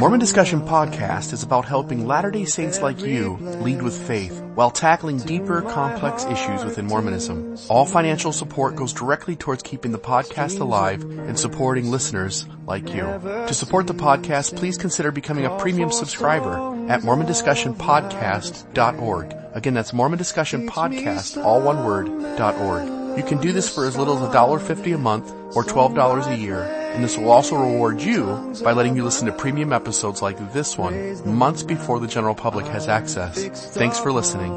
Mormon Discussion Podcast is about helping Latter-day Saints like you lead with faith while tackling deeper, complex issues within Mormonism. All financial support goes directly towards keeping the podcast alive and supporting listeners like you. To support the podcast, please consider becoming a premium subscriber at MormonDiscussionPodcast.org. Again, that's Mormon Discussion Podcast, all one word, .org. You can do this for as little as $1.50 a month or $12 a year, and this will also reward you by letting you listen to premium episodes like this one months before the general public has access. Thanks for listening.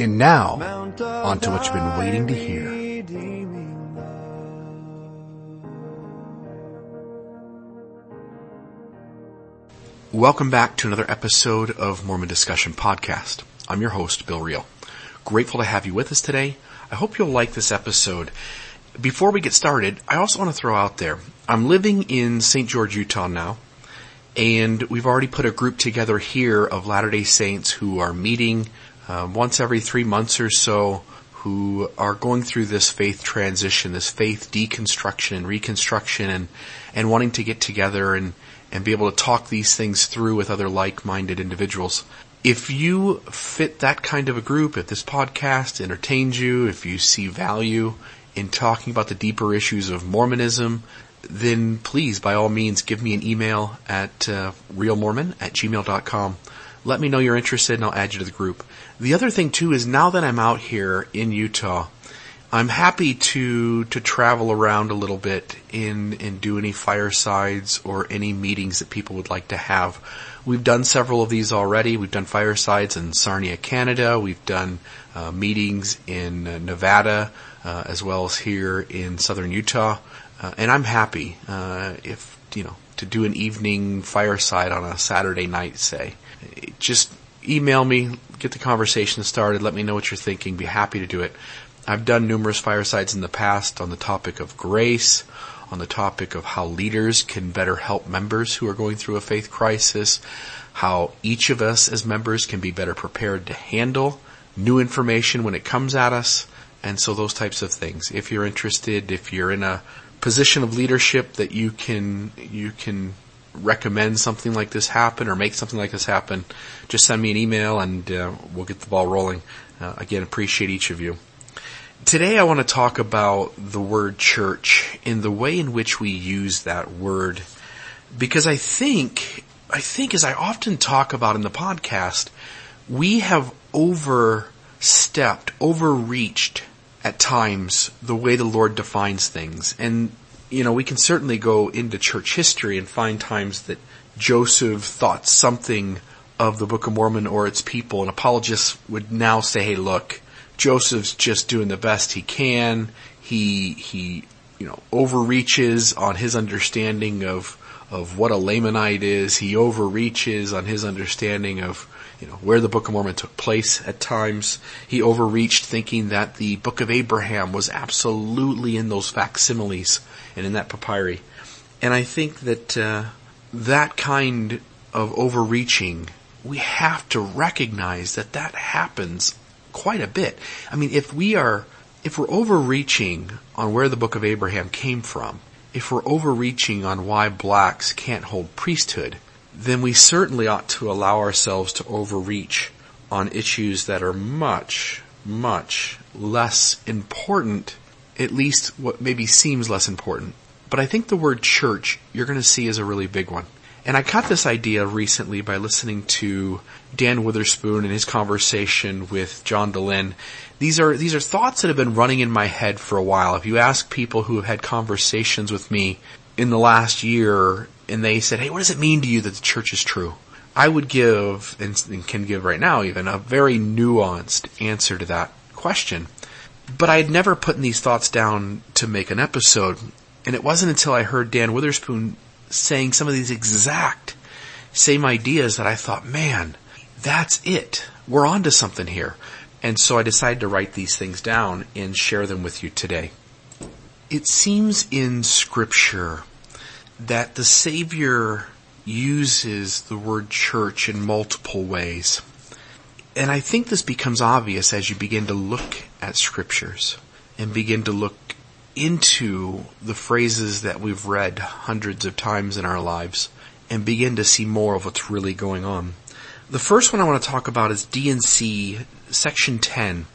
And now, on to what you've been waiting to hear. Welcome back to another episode of Mormon Discussion Podcast. I'm your host, Bill Reel. Grateful to have you with us today. I hope you'll like this episode. Before we get started, I also want to throw out there, I'm living in St. George, Utah now, and we've already put a group together here of Latter-day Saints who are meeting uh, once every three months or so, who are going through this faith transition, this faith deconstruction and reconstruction and, and wanting to get together and, and be able to talk these things through with other like-minded individuals if you fit that kind of a group, if this podcast entertains you, if you see value in talking about the deeper issues of Mormonism, then please, by all means, give me an email at uh, realmormon at gmail.com. Let me know you're interested and I'll add you to the group. The other thing too is now that I'm out here in Utah, I'm happy to to travel around a little bit in and do any firesides or any meetings that people would like to have. We've done several of these already. We've done firesides in Sarnia, Canada. We've done uh, meetings in uh, Nevada, uh, as well as here in southern Utah. Uh, and I'm happy uh, if you know to do an evening fireside on a Saturday night, say. Just email me, get the conversation started. Let me know what you're thinking. Be happy to do it. I've done numerous firesides in the past on the topic of grace, on the topic of how leaders can better help members who are going through a faith crisis, how each of us as members can be better prepared to handle new information when it comes at us, and so those types of things. If you're interested, if you're in a position of leadership that you can, you can recommend something like this happen or make something like this happen, just send me an email and uh, we'll get the ball rolling. Uh, again, appreciate each of you. Today I want to talk about the word church in the way in which we use that word. Because I think, I think as I often talk about in the podcast, we have overstepped, overreached at times the way the Lord defines things. And, you know, we can certainly go into church history and find times that Joseph thought something of the Book of Mormon or its people and apologists would now say, hey look, Joseph's just doing the best he can. He, he, you know, overreaches on his understanding of, of what a Lamanite is. He overreaches on his understanding of, you know, where the Book of Mormon took place at times. He overreached thinking that the Book of Abraham was absolutely in those facsimiles and in that papyri. And I think that, uh, that kind of overreaching, we have to recognize that that happens quite a bit. I mean, if we are, if we're overreaching on where the book of Abraham came from, if we're overreaching on why blacks can't hold priesthood, then we certainly ought to allow ourselves to overreach on issues that are much, much less important, at least what maybe seems less important. But I think the word church you're going to see is a really big one. And I caught this idea recently by listening to Dan Witherspoon and his conversation with John Dehlin. These are, these are thoughts that have been running in my head for a while. If you ask people who have had conversations with me in the last year and they said, hey, what does it mean to you that the church is true? I would give, and, and can give right now even, a very nuanced answer to that question. But I had never put these thoughts down to make an episode. And it wasn't until I heard Dan Witherspoon saying some of these exact same ideas that I thought, man, that's it. We're onto something here. And so I decided to write these things down and share them with you today. It seems in scripture that the Savior uses the word church in multiple ways. And I think this becomes obvious as you begin to look at scriptures and begin to look into the phrases that we've read hundreds of times in our lives and begin to see more of what's really going on. The first one I want to talk about is D&C section 10.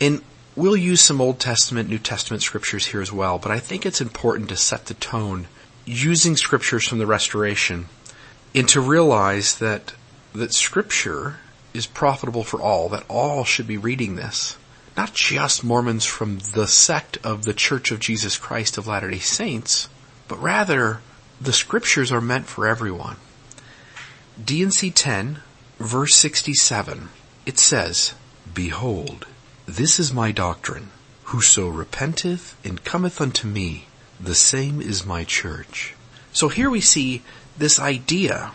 And we'll use some Old Testament, New Testament scriptures here as well, but I think it's important to set the tone using scriptures from the restoration and to realize that that scripture is profitable for all, that all should be reading this. Not just Mormons from the sect of the Church of Jesus Christ of Latter-day Saints, but rather the scriptures are meant for everyone. D&C 10, verse 67, it says, Behold, this is my doctrine. Whoso repenteth and cometh unto me, the same is my church. So here we see this idea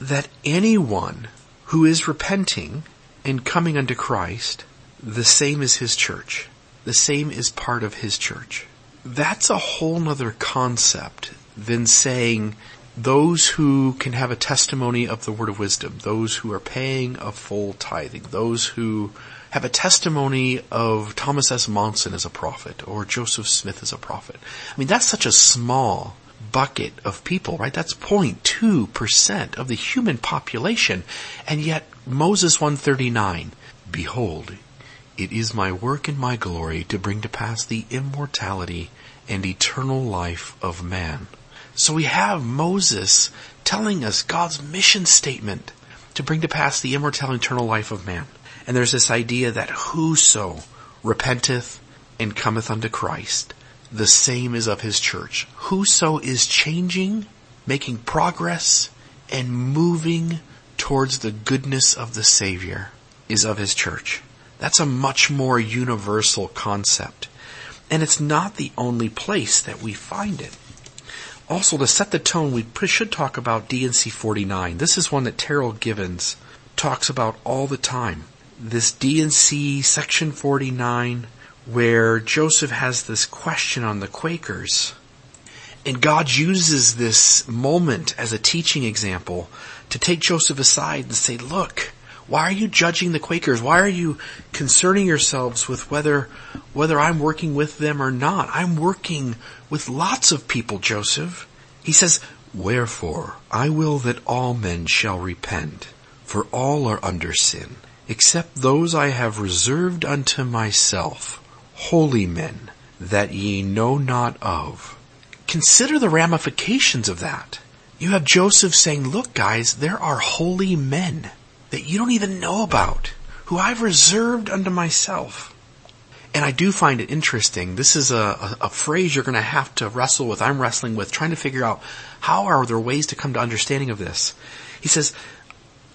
that anyone who is repenting and coming unto Christ, the same is his church. The same is part of his church. That's a whole nother concept than saying those who can have a testimony of the word of wisdom, those who are paying a full tithing, those who have a testimony of Thomas S. Monson as a prophet or Joseph Smith as a prophet. I mean, that's such a small bucket of people, right? That's 0.2% of the human population. And yet Moses 139, behold, it is my work and my glory to bring to pass the immortality and eternal life of man. So we have Moses telling us God's mission statement to bring to pass the immortal and eternal life of man. And there's this idea that whoso repenteth and cometh unto Christ, the same is of his church. Whoso is changing, making progress, and moving towards the goodness of the Savior is of his church. That's a much more universal concept. And it's not the only place that we find it. Also, to set the tone, we should talk about D&C 49. This is one that Terryl Givens talks about all the time. This D&C section 49 where Joseph has this question on the Quakers. And God uses this moment as a teaching example to take Joseph aside and say, look, why are you judging the Quakers? Why are you concerning yourselves with whether, whether I'm working with them or not? I'm working with lots of people, Joseph. He says, Wherefore I will that all men shall repent, for all are under sin, except those I have reserved unto myself, holy men that ye know not of. Consider the ramifications of that. You have Joseph saying, look guys, there are holy men that you don't even know about, who I've reserved unto myself. And I do find it interesting. This is a, a, a phrase you're going to have to wrestle with. I'm wrestling with trying to figure out how are there ways to come to understanding of this. He says,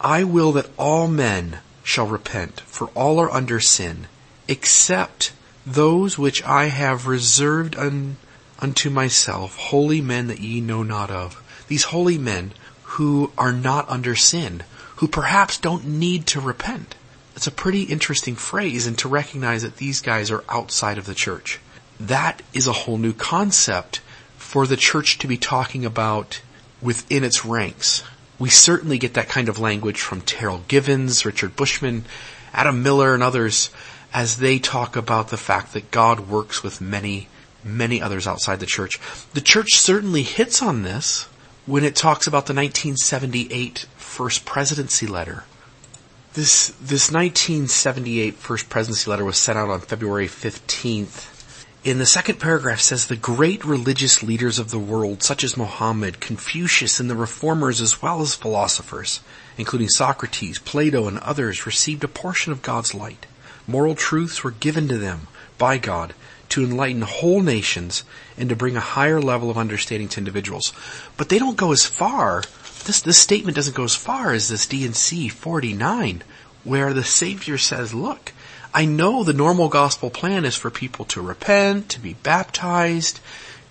I will that all men shall repent, for all are under sin, except those which I have reserved un, unto myself, holy men that ye know not of. These holy men who are not under sin, who perhaps don't need to repent. It's a pretty interesting phrase and to recognize that these guys are outside of the church. That is a whole new concept for the church to be talking about within its ranks. We certainly get that kind of language from Terryl Givens, Richard Bushman, Adam Miller, and others as they talk about the fact that God works with many, many others outside the church. The church certainly hits on this when it talks about the 1978 First Presidency Letter. This, this 1978 First Presidency Letter was sent out on February 15th. In the second paragraph says the great religious leaders of the world, such as Mohammed, Confucius, and the reformers as well as philosophers, including Socrates, Plato, and others, received a portion of God's light. Moral truths were given to them by God to enlighten whole nations and to bring a higher level of understanding to individuals. But they don't go as far, this, this statement doesn't go as far as this D&C 49, where the Savior says, look, I know the normal gospel plan is for people to repent, to be baptized,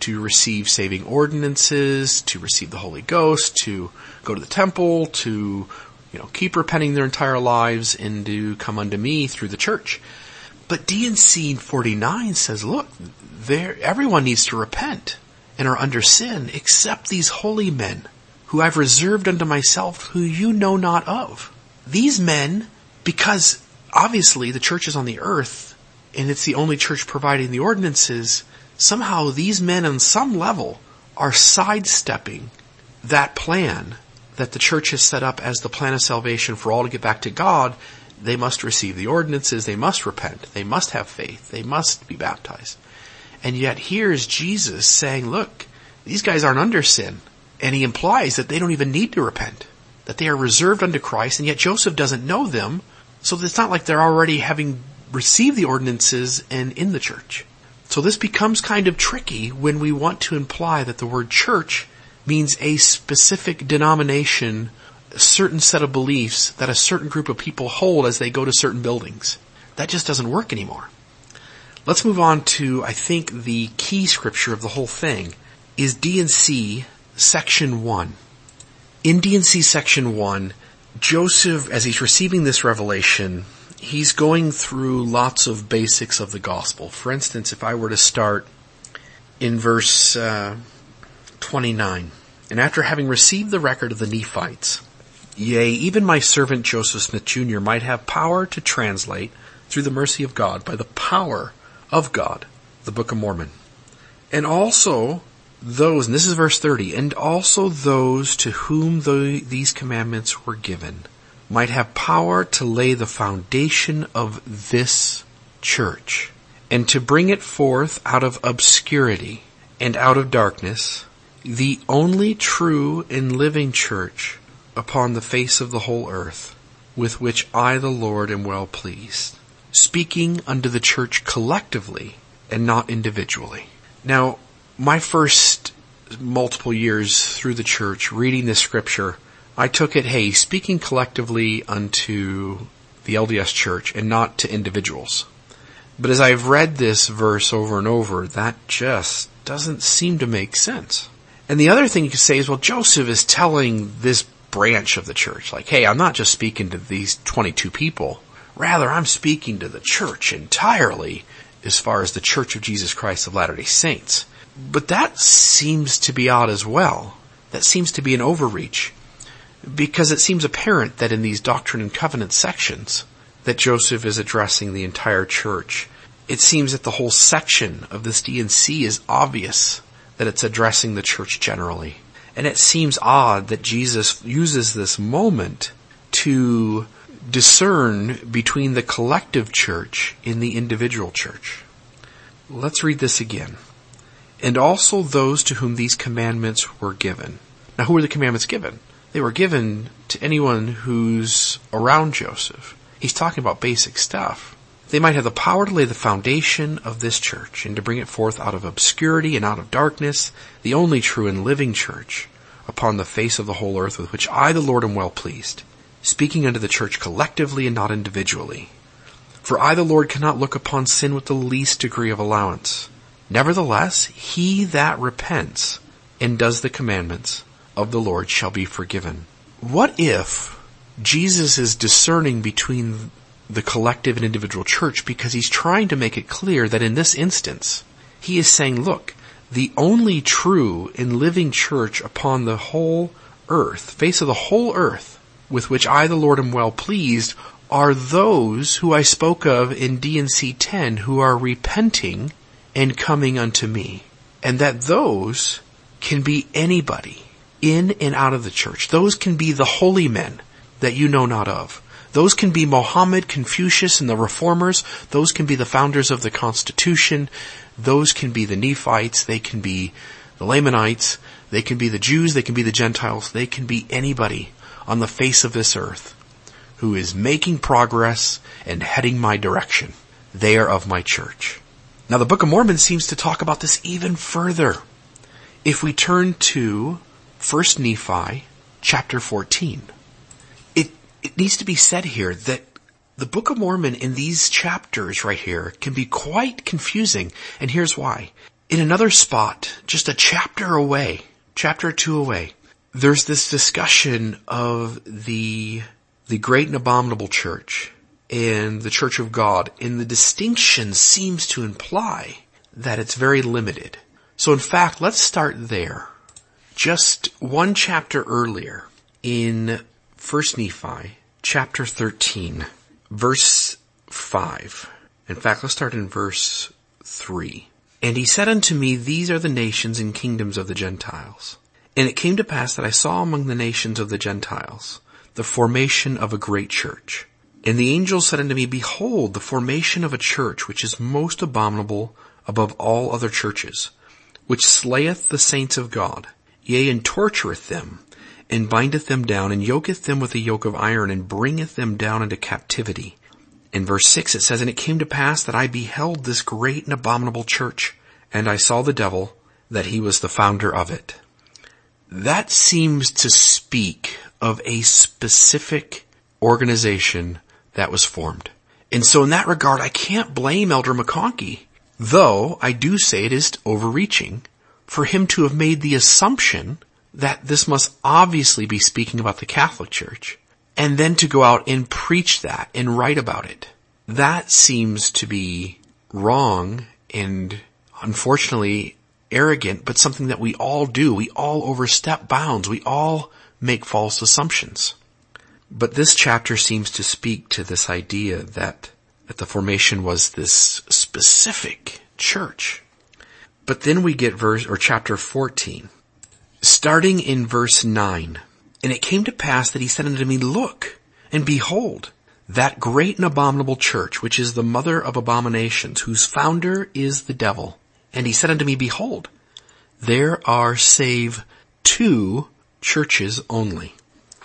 to receive saving ordinances, to receive the Holy Ghost, to go to the temple, to you know, keep repenting their entire lives and to come unto me through the church. But D&C 49 says, look, there, everyone needs to repent and are under sin except these holy men who I've reserved unto myself who you know not of. These men, because obviously the church is on the earth and it's the only church providing the ordinances, somehow these men on some level are sidestepping that plan that the church has set up as the plan of salvation for all to get back to God, they must receive the ordinances, they must repent, they must have faith, they must be baptized. And yet here's Jesus saying, look, these guys aren't under sin. And he implies that they don't even need to repent, that they are reserved unto Christ, and yet Joseph doesn't know them, so it's not like they're already having received the ordinances and in the church. So this becomes kind of tricky when we want to imply that the word church means a specific denomination, a certain set of beliefs that a certain group of people hold as they go to certain buildings. That just doesn't work anymore. Let's move on to, I think, the key scripture of the whole thing is D&C section 1. In D&C section 1, Joseph, as he's receiving this revelation, he's going through lots of basics of the gospel. For instance, if I were to start in verse uh, 29, and after having received the record of the Nephites, yea, even my servant Joseph Smith Jr. might have power to translate, through the mercy of God, by the power of God, the Book of Mormon. And also those, and this is verse 30, and also those to whom the, these commandments were given might have power to lay the foundation of this church and to bring it forth out of obscurity and out of darkness, the only true and living church upon the face of the whole earth, with which I, the Lord, am well pleased, speaking unto the church collectively and not individually. Now, my first multiple years through the church reading this scripture, I took it, hey, speaking collectively unto the LDS church and not to individuals. But as I've read this verse over and over, that just doesn't seem to make sense. And the other thing you could say is, well, Joseph is telling this branch of the church, like, hey, I'm not just speaking to these 22 people. Rather, I'm speaking to the church entirely as far as the Church of Jesus Christ of Latter-day Saints. But that seems to be odd as well. That seems to be an overreach because it seems apparent that in these doctrine and covenant sections that Joseph is addressing the entire church. It seems that the whole section of this D&C is obvious that it's addressing the church generally. And it seems odd that Jesus uses this moment to discern between the collective church and the individual church. Let's read this again. And also those to whom these commandments were given. Now who were the commandments given? They were given to anyone who's around Joseph. He's talking about basic stuff. They might have the power to lay the foundation of this church and to bring it forth out of obscurity and out of darkness, the only true and living church upon the face of the whole earth with which I, the Lord, am well pleased, speaking unto the church collectively and not individually. For I, the Lord, cannot look upon sin with the least degree of allowance. Nevertheless, he that repents and does the commandments of the Lord shall be forgiven. What if Jesus is discerning between the collective and individual church because he's trying to make it clear that in this instance, he is saying, look, the only true and living church upon the whole earth, face of the whole earth, with which I, the Lord, am well pleased, are those who I spoke of in D&C 10 who are repenting and coming unto me. And that those can be anybody in and out of the church. Those can be the holy men that you know not of. Those can be Mohammed, Confucius, and the reformers. Those can be the founders of the Constitution. Those can be the Nephites. They can be the Lamanites. They can be the Jews. They can be the Gentiles. They can be anybody on the face of this earth who is making progress and heading my direction. They are of my church. Now the Book of Mormon seems to talk about this even further. If we turn to 1 Nephi chapter 14, it, it needs to be said here that the Book of Mormon in these chapters right here can be quite confusing, and here's why. In another spot, just a chapter away, chapter two away, there's this discussion of the, the great and abominable church and the church of God, and the distinction seems to imply that it's very limited. So in fact, let's start there. Just one chapter earlier in 1 Nephi, chapter 13, verse 5. In fact, let's start in verse 3. And he said unto me, These are the nations and kingdoms of the Gentiles, And it came to pass that I saw among the nations of the Gentiles the formation of a great church. And the angel said unto me, Behold, the formation of a church which is most abominable above all other churches, which slayeth the saints of God, yea, and tortureth them, and bindeth them down, and yoketh them with a yoke of iron, and bringeth them down into captivity. In verse 6 it says, And it came to pass that I beheld this great and abominable church, and I saw the devil, that he was the founder of it. That seems to speak of a specific organization that was formed. And so in that regard, I can't blame Elder McConkie, though I do say it is overreaching for him to have made the assumption that this must obviously be speaking about the Catholic Church and then to go out and preach that and write about it. That seems to be wrong and unfortunately arrogant, but something that we all do. We all overstep bounds. We all make false assumptions. But this chapter seems to speak to this idea that, that the formation was this specific church. But then we get verse, or chapter 14. Starting in verse 9. And it came to pass that he said unto me, Look, and behold, that great and abominable church, which is the mother of abominations, whose founder is the devil. And he said unto me, Behold, there are save two churches only.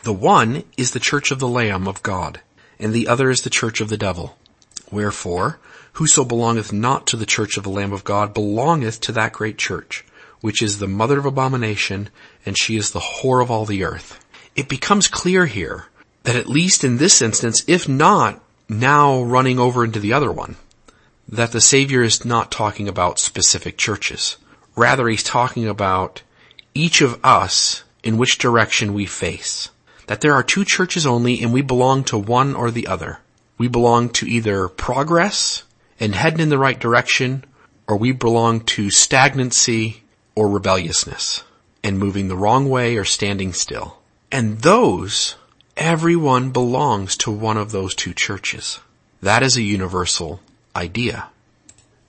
The one is the church of the Lamb of God, and the other is the church of the devil. Wherefore, whoso belongeth not to the church of the Lamb of God belongeth to that great church, which is the mother of abomination, and she is the whore of all the earth. It becomes clear here that at least in this instance, if not now running over into the other one, that the Savior is not talking about specific churches. Rather, he's talking about each of us in which direction we face that there are two churches only and we belong to one or the other. We belong to either progress and heading in the right direction or we belong to stagnancy or rebelliousness and moving the wrong way or standing still. And those, everyone belongs to one of those two churches. That is a universal idea.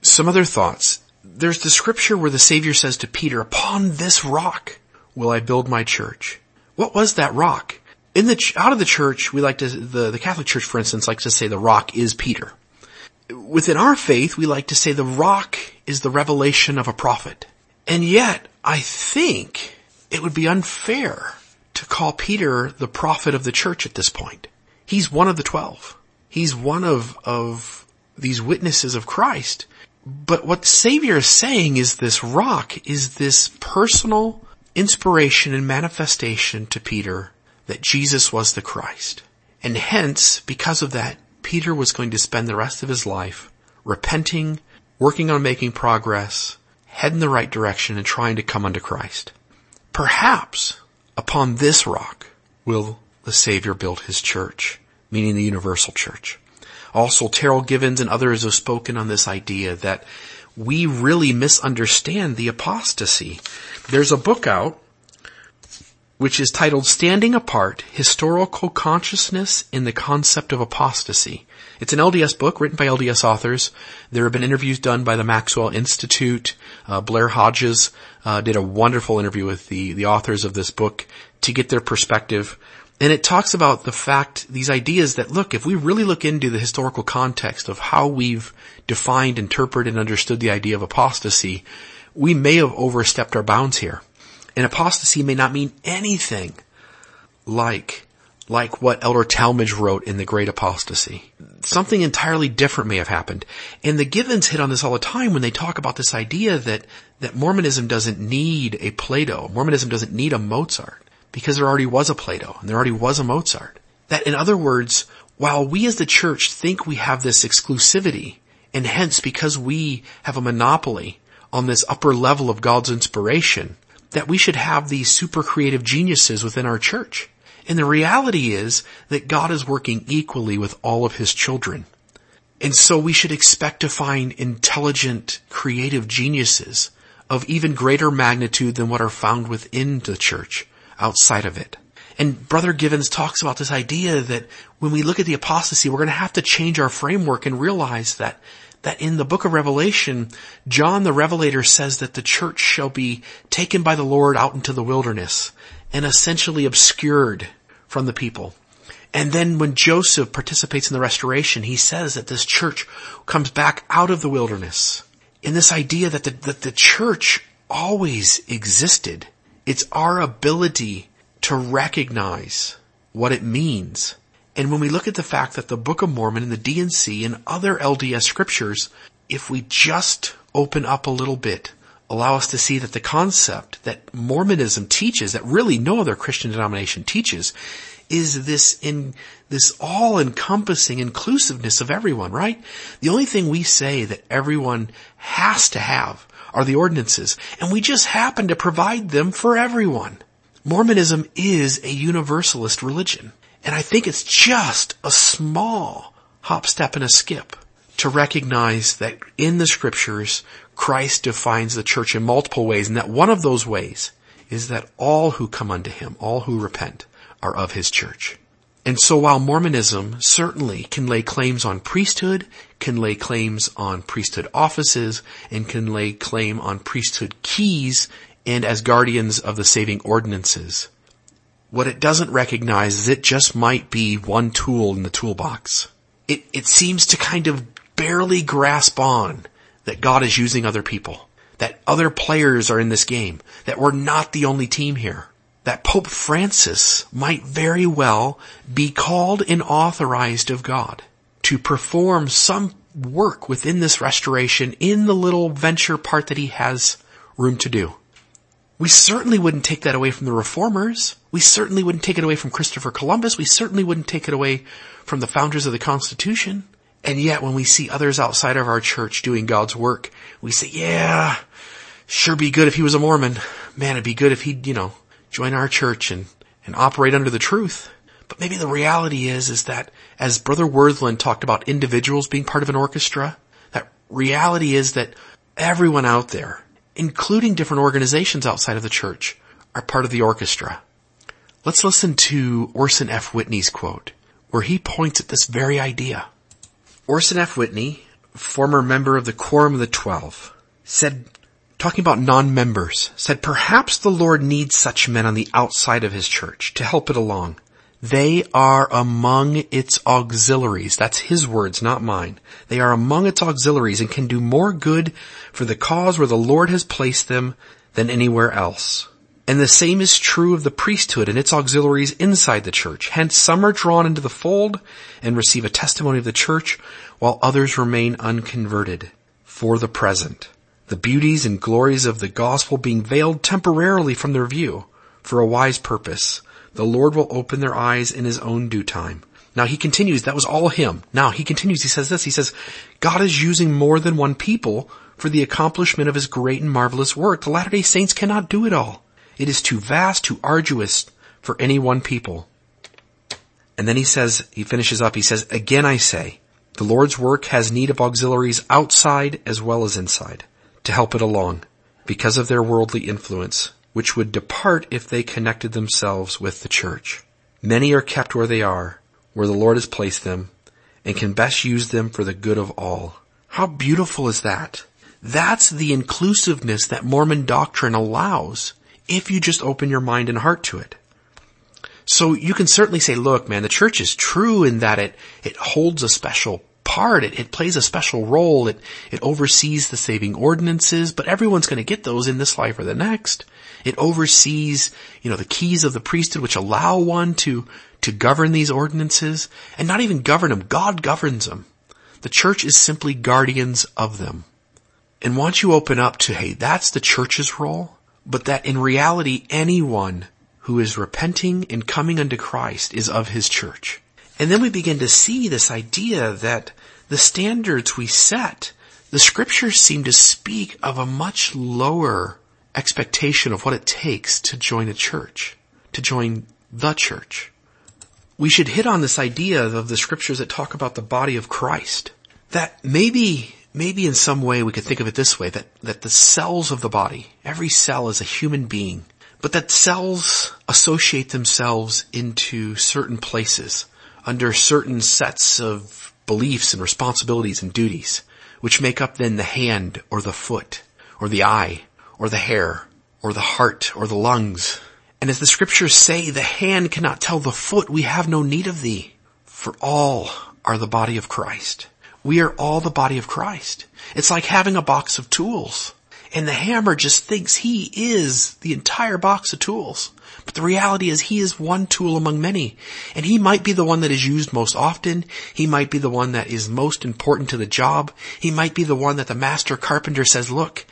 Some other thoughts. There's the scripture where the Savior says to Peter, upon this rock will I build my church. What was that rock? In the out of the church, we like to the the Catholic Church, for instance, likes to say the rock is Peter. Within our faith, we like to say the rock is the revelation of a prophet, and yet I think it would be unfair to call Peter the prophet of the church at this point. He's one of the twelve. He's one of of these witnesses of Christ. But what the Savior is saying is this rock is this personal inspiration and manifestation to Peter that Jesus was the Christ. And hence, because of that, Peter was going to spend the rest of his life repenting, working on making progress, head in the right direction and trying to come unto Christ. Perhaps upon this rock will the Savior build his church, meaning the universal church. Also, Terryl Givens and others have spoken on this idea that we really misunderstand the apostasy. There's a book out which is titled Standing Apart, Historical Consciousness in the Concept of Apostasy. It's an LDS book written by LDS authors. There have been interviews done by the Maxwell Institute. Uh, Blair Hodges uh, did a wonderful interview with the, the authors of this book to get their perspective. And it talks about the fact, these ideas that look, if we really look into the historical context of how we've defined, interpreted, and understood the idea of apostasy, we may have overstepped our bounds here. And apostasy may not mean anything like, like what Elder Talmage wrote in The Great Apostasy. Something entirely different may have happened. And the Givens hit on this all the time when they talk about this idea that, that Mormonism doesn't need a Plato. Mormonism doesn't need a Mozart because there already was a Plato and there already was a Mozart. That in other words, while we as the church think we have this exclusivity and hence because we have a monopoly on this upper level of God's inspiration, that we should have these super creative geniuses within our church. And the reality is that God is working equally with all of his children. And so we should expect to find intelligent, creative geniuses of even greater magnitude than what are found within the church, outside of it. And Brother Givens talks about this idea that when we look at the apostasy, we're going to have to change our framework and realize that that in the book of Revelation, John the Revelator says that the church shall be taken by the Lord out into the wilderness and essentially obscured from the people. And then when Joseph participates in the restoration, he says that this church comes back out of the wilderness. In this idea that the, that the church always existed. It's our ability to recognize what it means. And when we look at the fact that the Book of Mormon and the D&C and other LDS scriptures, if we just open up a little bit, allow us to see that the concept that Mormonism teaches, that really no other Christian denomination teaches, is this in, this all-encompassing inclusiveness of everyone, right? The only thing we say that everyone has to have are the ordinances, and we just happen to provide them for everyone. Mormonism is a universalist religion, and I think it's just a small hop, step, and a skip to recognize that in the scriptures, Christ defines the church in multiple ways, and that one of those ways is that all who come unto him, all who repent, are of his church. And so while Mormonism certainly can lay claims on priesthood, can lay claims on priesthood offices, and can lay claim on priesthood keys and as guardians of the saving ordinances, what it doesn't recognize is it just might be one tool in the toolbox. It, it seems to kind of barely grasp on that God is using other people, that other players are in this game, that we're not the only team here that Pope Francis might very well be called and authorized of God to perform some work within this restoration in the little venture part that he has room to do. We certainly wouldn't take that away from the reformers. We certainly wouldn't take it away from Christopher Columbus. We certainly wouldn't take it away from the founders of the Constitution. And yet when we see others outside of our church doing God's work, we say, yeah, sure be good if he was a Mormon. Man, it'd be good if he'd, you know, join our church and, and operate under the truth. But maybe the reality is, is that as Brother Worthland talked about individuals being part of an orchestra, that reality is that everyone out there, including different organizations outside of the church, are part of the orchestra. Let's listen to Orson F. Whitney's quote, where he points at this very idea. Orson F. Whitney, former member of the Quorum of the Twelve, said talking about non-members, said perhaps the Lord needs such men on the outside of his church to help it along. They are among its auxiliaries. That's his words, not mine. They are among its auxiliaries and can do more good for the cause where the Lord has placed them than anywhere else. And the same is true of the priesthood and its auxiliaries inside the church. Hence some are drawn into the fold and receive a testimony of the church while others remain unconverted for the present the beauties and glories of the gospel being veiled temporarily from their view for a wise purpose. The Lord will open their eyes in his own due time. Now he continues, that was all him. Now he continues, he says this, he says, God is using more than one people for the accomplishment of his great and marvelous work. The Latter-day Saints cannot do it all. It is too vast, too arduous for any one people. And then he says, he finishes up, he says, again I say, the Lord's work has need of auxiliaries outside as well as inside to help it along because of their worldly influence, which would depart if they connected themselves with the church. Many are kept where they are, where the Lord has placed them, and can best use them for the good of all. How beautiful is that? That's the inclusiveness that Mormon doctrine allows if you just open your mind and heart to it. So you can certainly say, look, man, the church is true in that it, it holds a special part. It, it plays a special role. It, it oversees the saving ordinances, but everyone's going to get those in this life or the next. It oversees, you know, the keys of the priesthood which allow one to, to govern these ordinances and not even govern them. God governs them. The church is simply guardians of them. And once you open up to, hey, that's the church's role, but that in reality anyone who is repenting and coming unto Christ is of his church. And then we begin to see this idea that the standards we set, the scriptures seem to speak of a much lower expectation of what it takes to join a church, to join the church. We should hit on this idea of the scriptures that talk about the body of Christ. That maybe, maybe in some way we could think of it this way, that, that the cells of the body, every cell is a human being, but that cells associate themselves into certain places under certain sets of beliefs and responsibilities and duties. which make up then the hand or the foot or the eye or the hair or the heart or the lungs. And as the scriptures say, the hand cannot tell the foot, we have no need of thee, for all are the body of Christ. We are all the body of Christ. It's like having a box of tools. And the hammer just thinks he is the entire box of tools. But the reality is he is one tool among many. And he might be the one that is used most often. He might be the one that is most important to the job. He might be the one that the master carpenter says, look,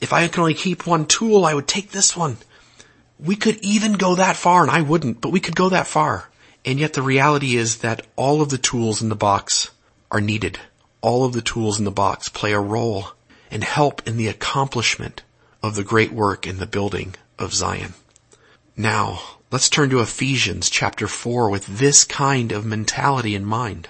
if I could only keep one tool, I would take this one. We could even go that far, and I wouldn't, but we could go that far. And yet the reality is that all of the tools in the box are needed. All of the tools in the box play a role and help in the accomplishment of the great work in the building of Zion. Now, let's turn to Ephesians chapter 4 with this kind of mentality in mind.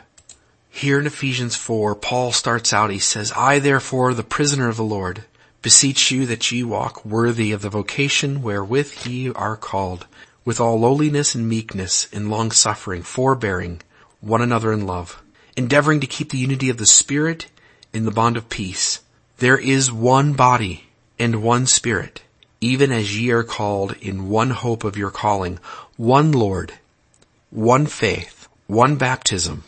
Here in Ephesians 4, Paul starts out, he says, I therefore, the prisoner of the Lord, beseech you that ye walk worthy of the vocation wherewith ye are called, with all lowliness and meekness, in long suffering, forbearing one another in love, endeavoring to keep the unity of the Spirit in the bond of peace. There is one body and one spirit, even as ye are called in one hope of your calling, one Lord, one faith, one baptism.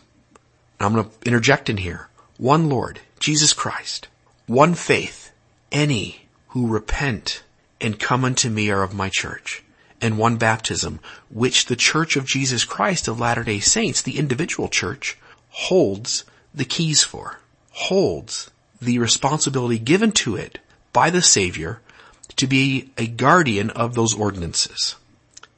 I'm going to interject in here. One Lord, Jesus Christ, one faith, any who repent and come unto me are of my church, and one baptism, which the church of Jesus Christ of Latter-day Saints, the individual church, holds the keys for, holds the responsibility given to it by the Savior to be a guardian of those ordinances.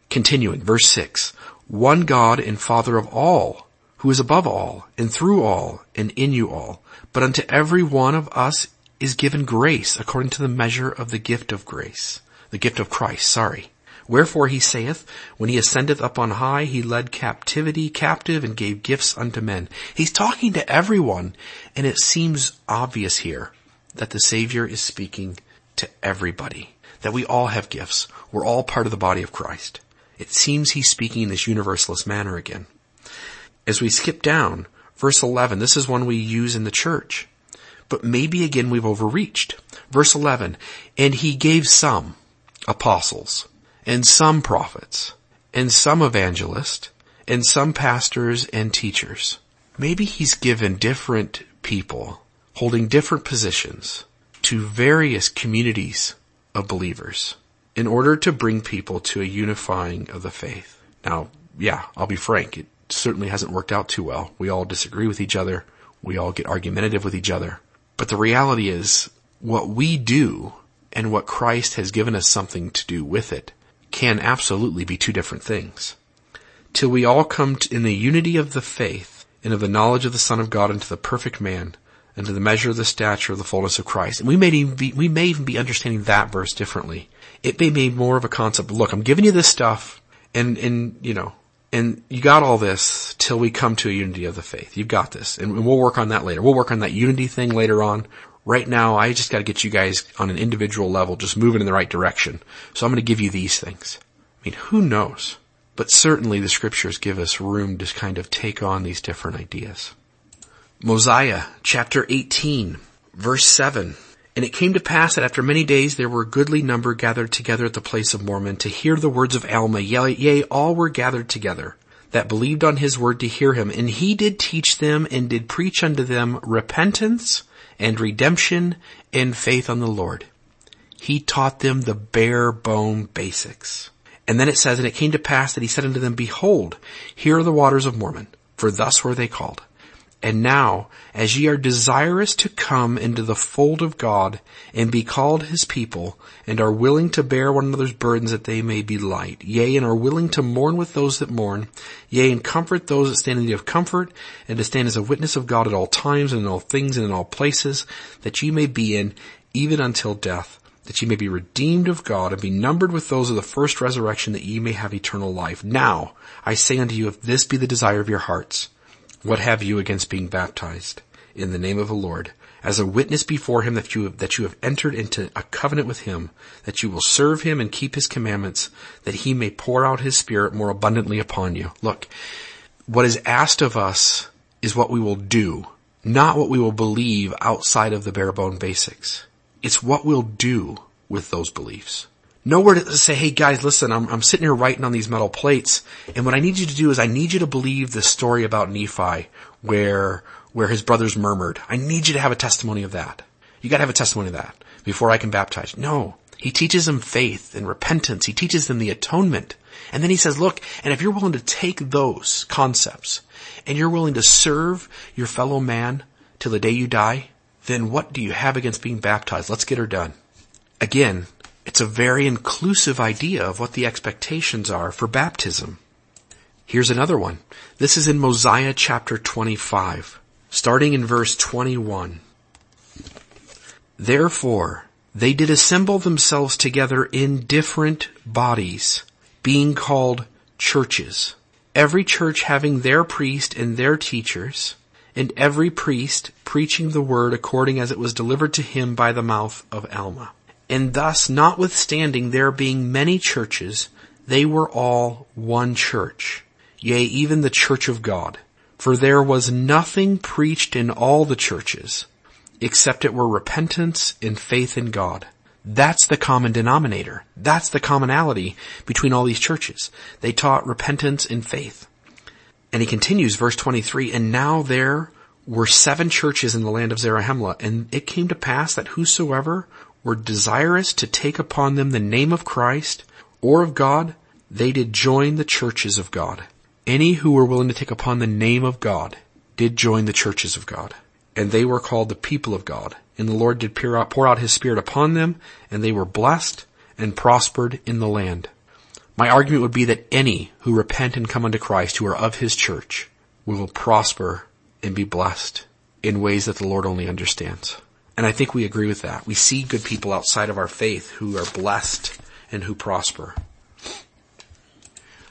Continuing, verse 6, one God and Father of all, who is above all, and through all, and in you all, but unto every one of us is given grace according to the measure of the gift of grace, the gift of Christ, sorry. Wherefore he saith, when he ascendeth up on high, he led captivity captive and gave gifts unto men. He's talking to everyone, and it seems obvious here that the Savior is speaking to everybody. That we all have gifts. We're all part of the body of Christ. It seems he's speaking in this universalist manner again. As we skip down, verse 11, this is one we use in the church. But maybe again we've overreached. Verse 11, and he gave some apostles, and some prophets, and some evangelists, and some pastors and teachers. Maybe he's given different people holding different positions to various communities of believers in order to bring people to a unifying of the faith. Now, yeah, I'll be frank, it certainly hasn't worked out too well. We all disagree with each other. We all get argumentative with each other. But the reality is, what we do and what Christ has given us something to do with it can absolutely be two different things. Till we all come in the unity of the faith and of the knowledge of the Son of God into the perfect man and to the measure of the stature of the fullness of Christ. And we may even be, we may even be understanding that verse differently. It may be more of a concept. Look, I'm giving you this stuff and, and, you know, and you got all this till we come to a unity of the faith. You've got this. And we'll work on that later. We'll work on that unity thing later on. Right now, I just gotta get you guys on an individual level just moving in the right direction. So I'm gonna give you these things. I mean, who knows? But certainly the scriptures give us room to kind of take on these different ideas. Mosiah chapter 18 verse 7. And it came to pass that after many days there were a goodly number gathered together at the place of Mormon to hear the words of Alma. Yea, all were gathered together that believed on his word to hear him. And he did teach them and did preach unto them repentance and redemption and faith on the Lord. He taught them the bare bone basics. And then it says, and it came to pass that he said unto them, behold, here are the waters of Mormon, for thus were they called. And now, as ye are desirous to come into the fold of God and be called his people, and are willing to bear one another's burdens that they may be light, yea, and are willing to mourn with those that mourn, yea, and comfort those that stand in need of comfort, and to stand as a witness of God at all times and in all things and in all places, that ye may be in, even until death, that ye may be redeemed of God and be numbered with those of the first resurrection that ye may have eternal life. Now, I say unto you, if this be the desire of your hearts, what have you against being baptized in the name of the Lord as a witness before him that you have, that you have entered into a covenant with him, that you will serve him and keep his commandments, that he may pour out his spirit more abundantly upon you. Look, what is asked of us is what we will do, not what we will believe outside of the bare bone basics. It's what we'll do with those beliefs. Nowhere to say, hey guys, listen, I'm, I'm sitting here writing on these metal plates, and what I need you to do is I need you to believe the story about Nephi, where, where his brothers murmured. I need you to have a testimony of that. You gotta have a testimony of that before I can baptize. No. He teaches them faith and repentance. He teaches them the atonement. And then he says, look, and if you're willing to take those concepts and you're willing to serve your fellow man till the day you die, then what do you have against being baptized? Let's get her done. Again, it's a very inclusive idea of what the expectations are for baptism. Here's another one. This is in Mosiah chapter 25, starting in verse 21. Therefore, they did assemble themselves together in different bodies, being called churches, every church having their priest and their teachers, and every priest preaching the word according as it was delivered to him by the mouth of Alma. And thus, notwithstanding there being many churches, they were all one church, yea, even the church of God. For there was nothing preached in all the churches, except it were repentance and faith in God. That's the common denominator. That's the commonality between all these churches. They taught repentance and faith. And he continues, verse 23, and now there were seven churches in the land of Zarahemla, and it came to pass that whosoever were desirous to take upon them the name of Christ or of God, they did join the churches of God. Any who were willing to take upon the name of God did join the churches of God. And they were called the people of God. And the Lord did pour out, his spirit upon them, and they were blessed and prospered in the land. My argument would be that any who repent and come unto Christ, who are of his church, will prosper and be blessed in ways that the Lord only understands. And I think we agree with that. We see good people outside of our faith who are blessed and who prosper.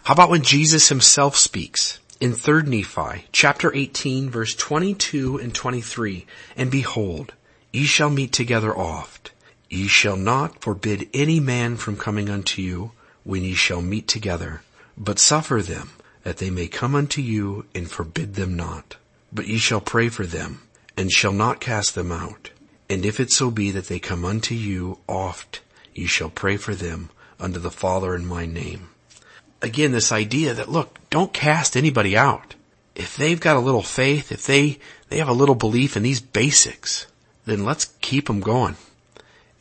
How about when Jesus himself speaks in 3 Nephi, chapter 18, verse 22 and 23, and behold, ye shall meet together oft. Ye shall not forbid any man from coming unto you when ye shall meet together, but suffer them that they may come unto you and forbid them not. But ye shall pray for them and shall not cast them out. And if it so be that they come unto you oft, ye shall pray for them unto the Father in my name. Again, this idea that look, don't cast anybody out. If they've got a little faith, if they, they have a little belief in these basics, then let's keep them going.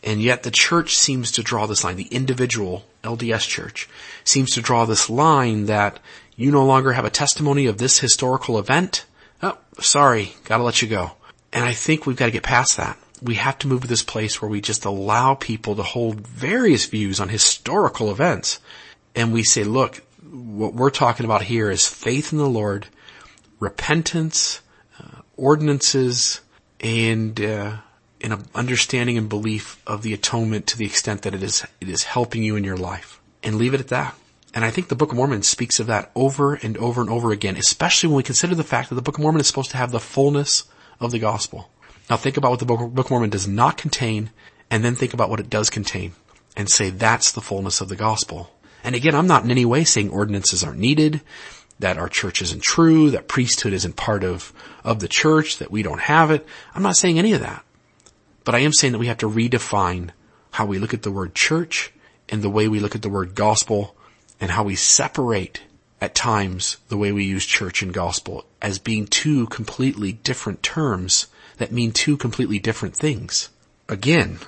And yet the church seems to draw this line, the individual LDS church seems to draw this line that you no longer have a testimony of this historical event. Oh, sorry, gotta let you go. And I think we've got to get past that we have to move to this place where we just allow people to hold various views on historical events. And we say, look, what we're talking about here is faith in the Lord, repentance, uh, ordinances, and, uh, an understanding and belief of the atonement to the extent that it is, it is helping you in your life. And leave it at that. And I think the Book of Mormon speaks of that over and over and over again, especially when we consider the fact that the Book of Mormon is supposed to have the fullness of the gospel. Now think about what the Book of Mormon does not contain, and then think about what it does contain, and say that's the fullness of the gospel. And again, I'm not in any way saying ordinances aren't needed, that our church isn't true, that priesthood isn't part of, of the church, that we don't have it. I'm not saying any of that. But I am saying that we have to redefine how we look at the word church and the way we look at the word gospel and how we separate at times the way we use church and gospel as being two completely different terms that mean two completely different things. Again,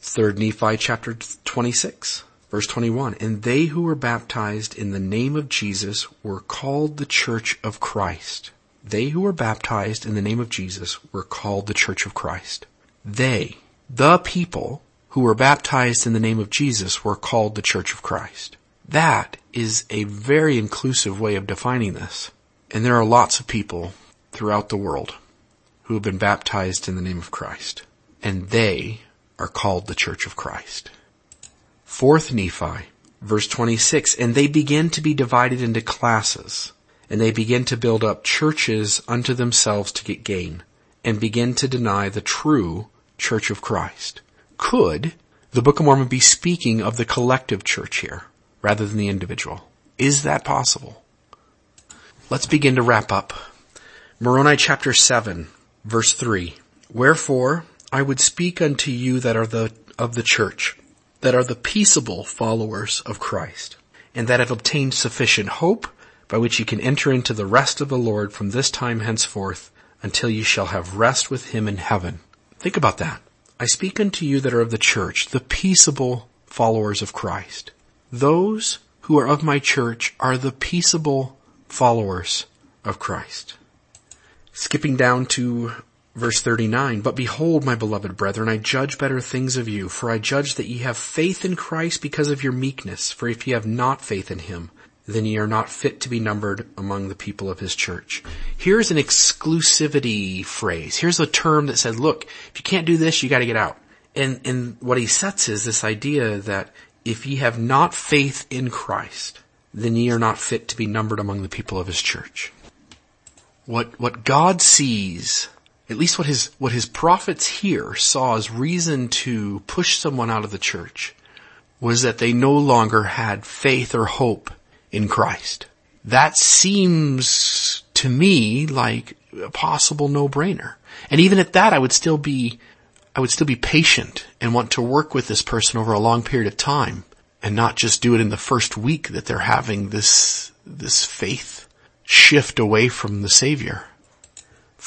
3 Nephi chapter 26, verse 21. And they who were baptized in the name of Jesus were called the church of Christ. They who were baptized in the name of Jesus were called the church of Christ. They, the people who were baptized in the name of Jesus were called the church of Christ. That is a very inclusive way of defining this. And there are lots of people throughout the world who have been baptized in the name of Christ. And they are called the Church of Christ. Fourth Nephi, verse 26, and they begin to be divided into classes, and they begin to build up churches unto themselves to get gain, and begin to deny the true Church of Christ. Could the Book of Mormon be speaking of the collective church here, rather than the individual? Is that possible? Let's begin to wrap up. Moroni chapter 7, Verse 3. Wherefore I would speak unto you that are the, of the church, that are the peaceable followers of Christ, and that have obtained sufficient hope by which ye can enter into the rest of the Lord from this time henceforth until ye shall have rest with him in heaven. Think about that. I speak unto you that are of the church, the peaceable followers of Christ. Those who are of my church are the peaceable followers of Christ. Skipping down to verse 39, But behold, my beloved brethren, I judge better things of you, for I judge that ye have faith in Christ because of your meekness, for if ye have not faith in him, then ye are not fit to be numbered among the people of his church. Here's an exclusivity phrase. Here's a term that says, look, if you can't do this, you gotta get out. And, and what he sets is this idea that if ye have not faith in Christ, then ye are not fit to be numbered among the people of his church. What, what God sees, at least what his, what his prophets here saw as reason to push someone out of the church was that they no longer had faith or hope in Christ. That seems to me like a possible no-brainer. And even at that, I would still be, I would still be patient and want to work with this person over a long period of time and not just do it in the first week that they're having this, this faith shift away from the Savior.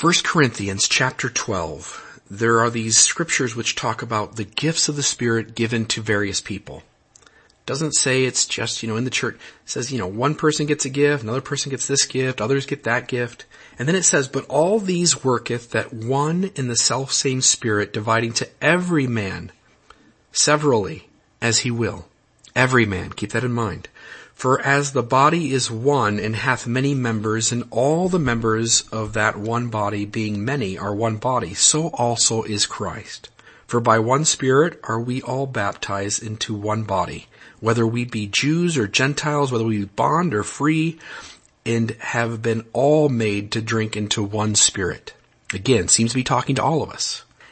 1 Corinthians chapter 12. There are these scriptures which talk about the gifts of the Spirit given to various people. Doesn't say it's just, you know, in the church. It says, you know, one person gets a gift, another person gets this gift, others get that gift. And then it says, but all these worketh that one in the self same spirit dividing to every man severally as he will. Every man, keep that in mind. For as the body is one and hath many members, and all the members of that one body being many are one body, so also is Christ. For by one Spirit are we all baptized into one body, whether we be Jews or Gentiles, whether we be bond or free, and have been all made to drink into one Spirit. Again, seems to be talking to all of us.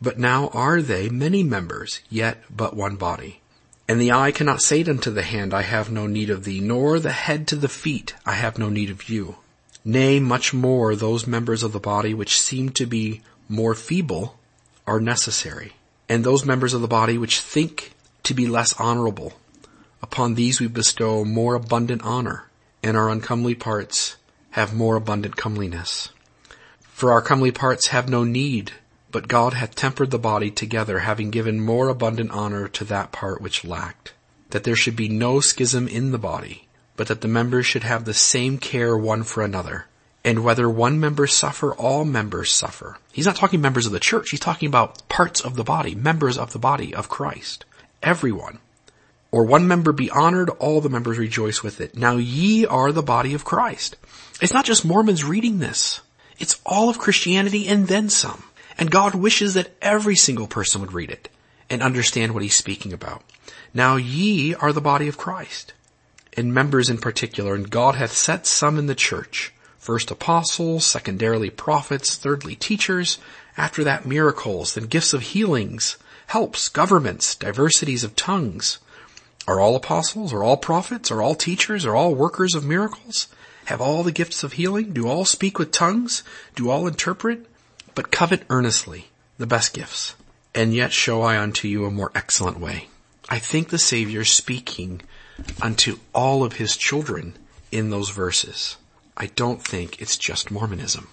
But now are they many members, yet but one body. And the eye cannot say unto the hand, I have no need of thee, nor the head to the feet, I have no need of you. Nay, much more those members of the body which seem to be more feeble are necessary. And those members of the body which think to be less honorable, upon these we bestow more abundant honor, and our uncomely parts have more abundant comeliness. For our comely parts have no need but God hath tempered the body together, having given more abundant honor to that part which lacked. That there should be no schism in the body, but that the members should have the same care one for another. And whether one member suffer, all members suffer. He's not talking members of the church, he's talking about parts of the body, members of the body of Christ. Everyone. Or one member be honored, all the members rejoice with it. Now ye are the body of Christ. It's not just Mormons reading this. It's all of Christianity and then some. And God wishes that every single person would read it and understand what he's speaking about. Now ye are the body of Christ and members in particular, and God hath set some in the church. First apostles, secondarily prophets, thirdly teachers, after that miracles, then gifts of healings, helps, governments, diversities of tongues. Are all apostles? Are all prophets? Are all teachers? Are all workers of miracles? Have all the gifts of healing? Do all speak with tongues? Do all interpret? But covet earnestly the best gifts, and yet show I unto you a more excellent way. I think the Savior speaking unto all of his children in those verses. I don't think it's just Mormonism.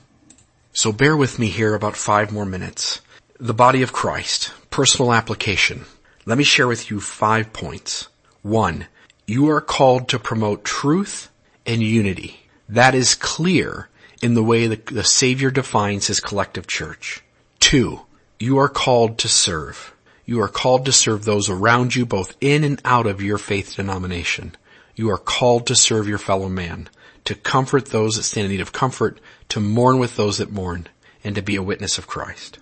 So bear with me here about five more minutes. The body of Christ, personal application. Let me share with you five points. One, you are called to promote truth and unity. That is clear in the way the, the Savior defines his collective church. Two, you are called to serve. You are called to serve those around you both in and out of your faith denomination. You are called to serve your fellow man, to comfort those that stand in need of comfort, to mourn with those that mourn, and to be a witness of Christ.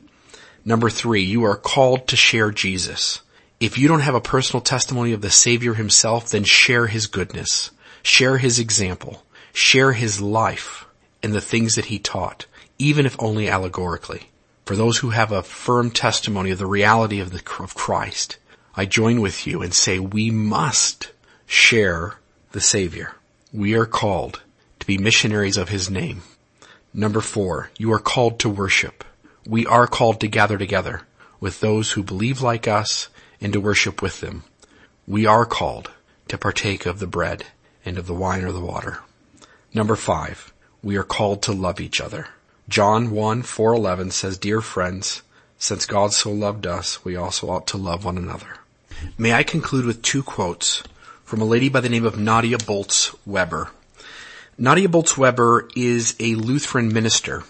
Number three, you are called to share Jesus. If you don't have a personal testimony of the Savior himself, then share his goodness. Share his example. Share his life and the things that he taught, even if only allegorically. For those who have a firm testimony of the reality of the, of Christ, I join with you and say we must share the Savior. We are called to be missionaries of His name. Number four, you are called to worship. We are called to gather together with those who believe like us and to worship with them. We are called to partake of the bread and of the wine or the water. Number five, we are called to love each other. John 1, 411 says, Dear friends, since God so loved us, we also ought to love one another. May I conclude with two quotes from a lady by the name of Nadia Bolz Weber. Nadia Bolz Weber is a Lutheran minister.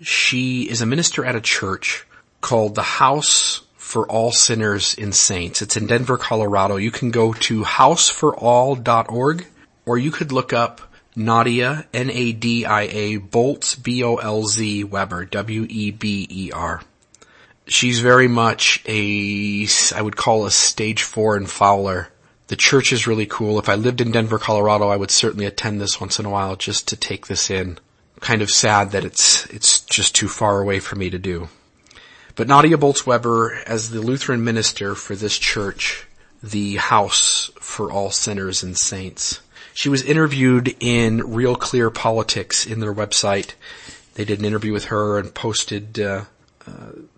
She is a minister at a church called the House for All Sinners and Saints. It's in Denver, Colorado. You can go to houseforall.org or you could look up Nadia, N-A-D-I-A, Bolz, B-O-L-Z, Weber, W-E-B-E-R. She's very much a, I would call a stage four and Fowler the church is really cool. If I lived in Denver, Colorado, I would certainly attend this once in a while just to take this in. Kind of sad that it's, it's just too far away for me to do. But Nadia Bolz Weber, as the Lutheran minister for this church, the house for all sinners and saints, she was interviewed in Real Clear Politics in their website. They did an interview with her and posted uh, uh,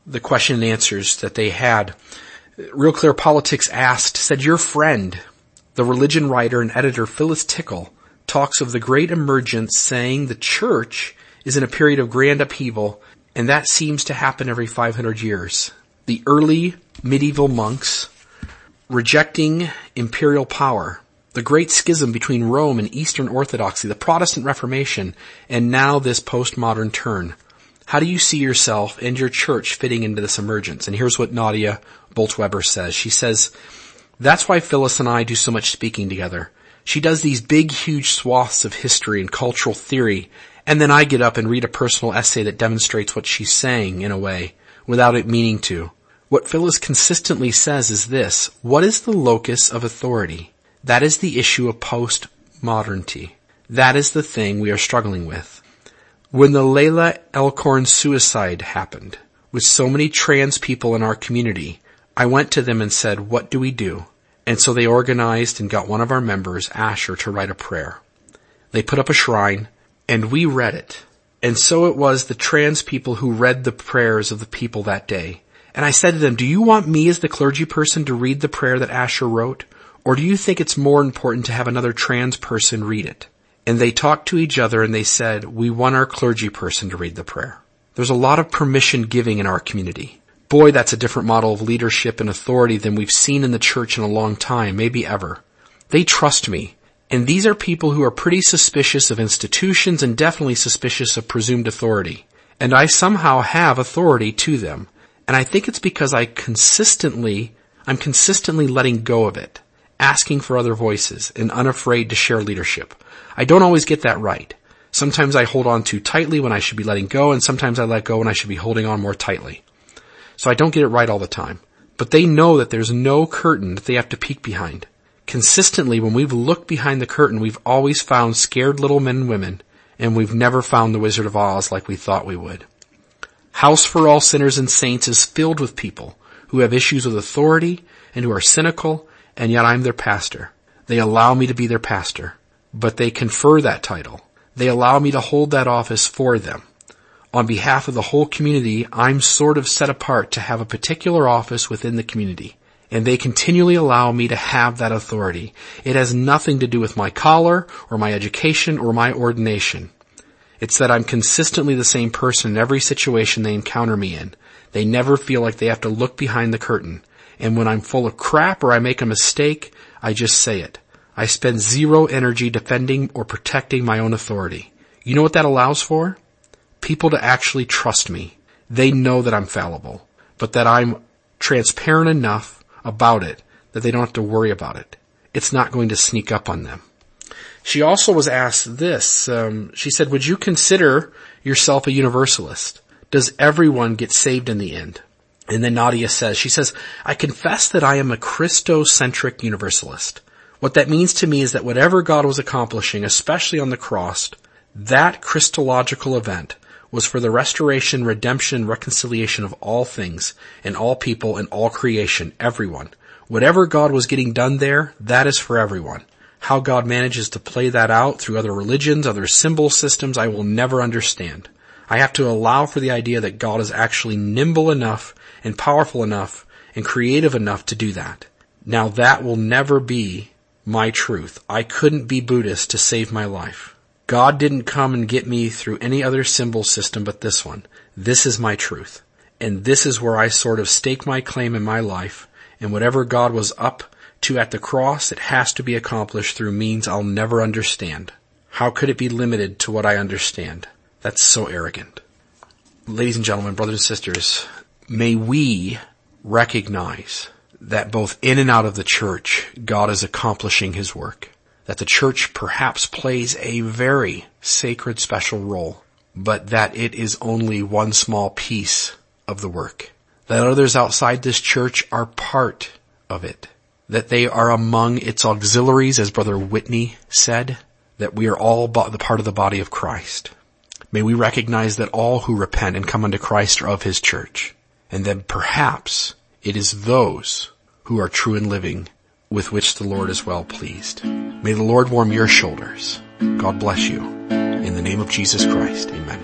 the question and answers that they had. Real Clear Politics asked, said your friend, the religion writer and editor Phyllis Tickle, talks of the great emergence saying the church is in a period of grand upheaval and that seems to happen every 500 years. The early medieval monks rejecting imperial power, the great schism between Rome and Eastern Orthodoxy, the Protestant Reformation, and now this postmodern turn. How do you see yourself and your church fitting into this emergence? And here's what Nadia Bolz-Weber says. She says, that's why Phyllis and I do so much speaking together. She does these big, huge swaths of history and cultural theory, and then I get up and read a personal essay that demonstrates what she's saying in a way, without it meaning to. What Phyllis consistently says is this, what is the locus of authority? That is the issue of post-modernity. That is the thing we are struggling with. When the Leelah Alcorn suicide happened, with so many trans people in our community, I went to them and said, what do we do? And so they organized and got one of our members, Asher, to write a prayer. They put up a shrine and we read it. And so it was the trans people who read the prayers of the people that day. And I said to them, do you want me as the clergy person to read the prayer that Asher wrote? Or do you think it's more important to have another trans person read it? And they talked to each other and they said, we want our clergy person to read the prayer. There's a lot of permission giving in our community boy, that's a different model of leadership and authority than we've seen in the church in a long time, maybe ever. They trust me. And these are people who are pretty suspicious of institutions and definitely suspicious of presumed authority. And I somehow have authority to them. And I think it's because I consistently, I'm consistently letting go of it, asking for other voices and unafraid to share leadership. I don't always get that right. Sometimes I hold on too tightly when I should be letting go and sometimes I let go when I should be holding on more tightly. So I don't get it right all the time. But they know that there's no curtain that they have to peek behind. Consistently, when we've looked behind the curtain, we've always found scared little men and women, and we've never found the Wizard of Oz like we thought we would. House for All Sinners and Saints is filled with people who have issues with authority and who are cynical, and yet I'm their pastor. They allow me to be their pastor, but they confer that title. They allow me to hold that office for them on behalf of the whole community, I'm sort of set apart to have a particular office within the community. And they continually allow me to have that authority. It has nothing to do with my collar or my education or my ordination. It's that I'm consistently the same person in every situation they encounter me in. They never feel like they have to look behind the curtain. And when I'm full of crap or I make a mistake, I just say it. I spend zero energy defending or protecting my own authority. You know what that allows for? people to actually trust me. They know that I'm fallible, but that I'm transparent enough about it that they don't have to worry about it. It's not going to sneak up on them. She also was asked this. Um, she said, would you consider yourself a universalist? Does everyone get saved in the end? And then Nadia says, she says, I confess that I am a Christocentric universalist. What that means to me is that whatever God was accomplishing, especially on the cross, that Christological event was for the restoration, redemption, reconciliation of all things and all people and all creation, everyone. Whatever God was getting done there, that is for everyone. How God manages to play that out through other religions, other symbol systems, I will never understand. I have to allow for the idea that God is actually nimble enough and powerful enough and creative enough to do that. Now that will never be my truth. I couldn't be Buddhist to save my life. God didn't come and get me through any other symbol system but this one. This is my truth. And this is where I sort of stake my claim in my life. And whatever God was up to at the cross, it has to be accomplished through means I'll never understand. How could it be limited to what I understand? That's so arrogant. Ladies and gentlemen, brothers and sisters, may we recognize that both in and out of the church, God is accomplishing His work. That the church perhaps plays a very sacred special role, but that it is only one small piece of the work. That others outside this church are part of it. That they are among its auxiliaries, as Brother Whitney said. That we are all the part of the body of Christ. May we recognize that all who repent and come unto Christ are of His church. And that perhaps it is those who are true and living with which the Lord is well pleased. May the Lord warm your shoulders. God bless you. In the name of Jesus Christ, amen.